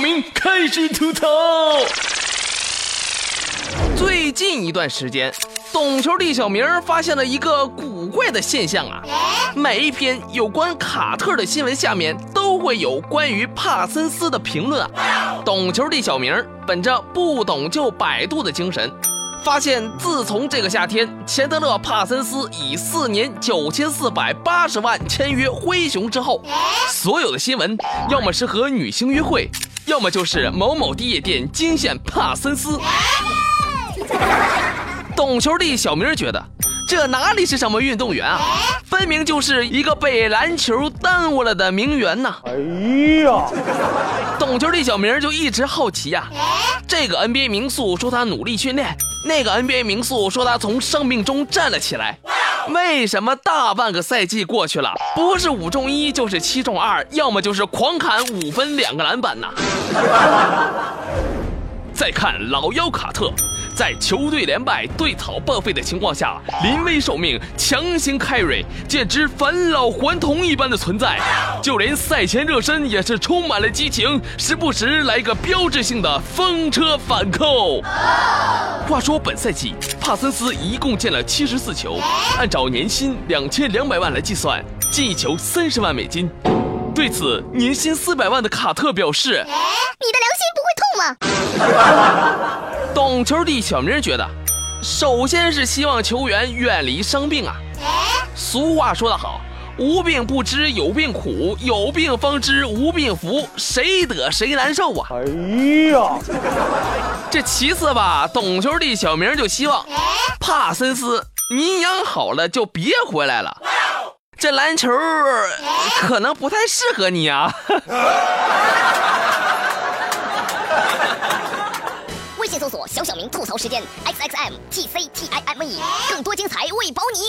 明开始吐槽。最近一段时间，懂球帝小明发现了一个古怪的现象啊！每一篇有关卡特的新闻下面都会有关于帕森斯的评论啊。懂球帝小明本着不懂就百度的精神。发现，自从这个夏天，钱德勒·帕森斯以四年九千四百八十万签约灰熊之后，所有的新闻要么是和女星约会，要么就是某某地夜店惊现帕森斯。懂球帝小明觉得，这哪里是什么运动员啊，分明就是一个被篮球耽误了的名媛呐！哎呀，懂球帝小明就一直好奇呀，这个 NBA 名宿说他努力训练。那个 NBA 名宿说他从生命中站了起来，为什么大半个赛季过去了，不是五中一就是七中二，要么就是狂砍五分两个篮板呢？再看老妖卡特。在球队连败、对草报废的情况下，临危受命，强行 carry，简直返老还童一般的存在。就连赛前热身也是充满了激情，时不时来个标志性的风车反扣。话说本赛季，帕森斯一共进了七十四球，按照年薪两千两百万来计算，进一球三十万美金。对此，年薪四百万的卡特表示：“你的良心不会痛吗？” 懂球的小明觉得，首先是希望球员远离伤病啊。俗话说得好，无病不知有病苦，有病方知无病福，谁得谁难受啊。哎呀，这其次吧，懂球的小明就希望帕森斯你养好了就别回来了，这篮球可能不太适合你啊。微信搜索“小小明吐槽时间 ”，X X M T C T I M E，更多精彩为保你。